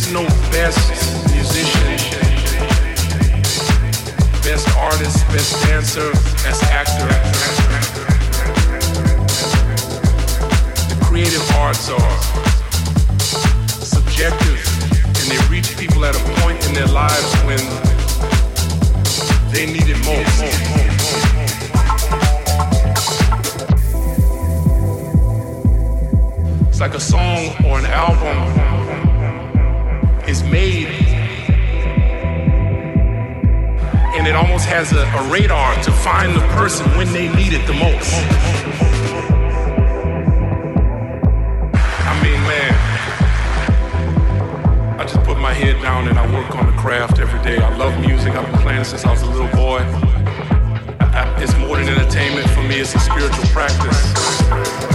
is no best musician, best artist, best dancer, best actor. The creative arts are subjective and they reach people at a point in their lives when they need it most. most. It's like a song or an album is made and it almost has a, a radar to find the person when they need it the most. I mean, man, I just put my head down and I work on the craft every day. I love music. I've been playing since I was a little boy. I, I, it's more than entertainment for me. It's a spiritual practice.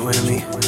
To me?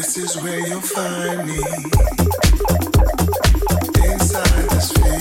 This is where you'll find me inside this field.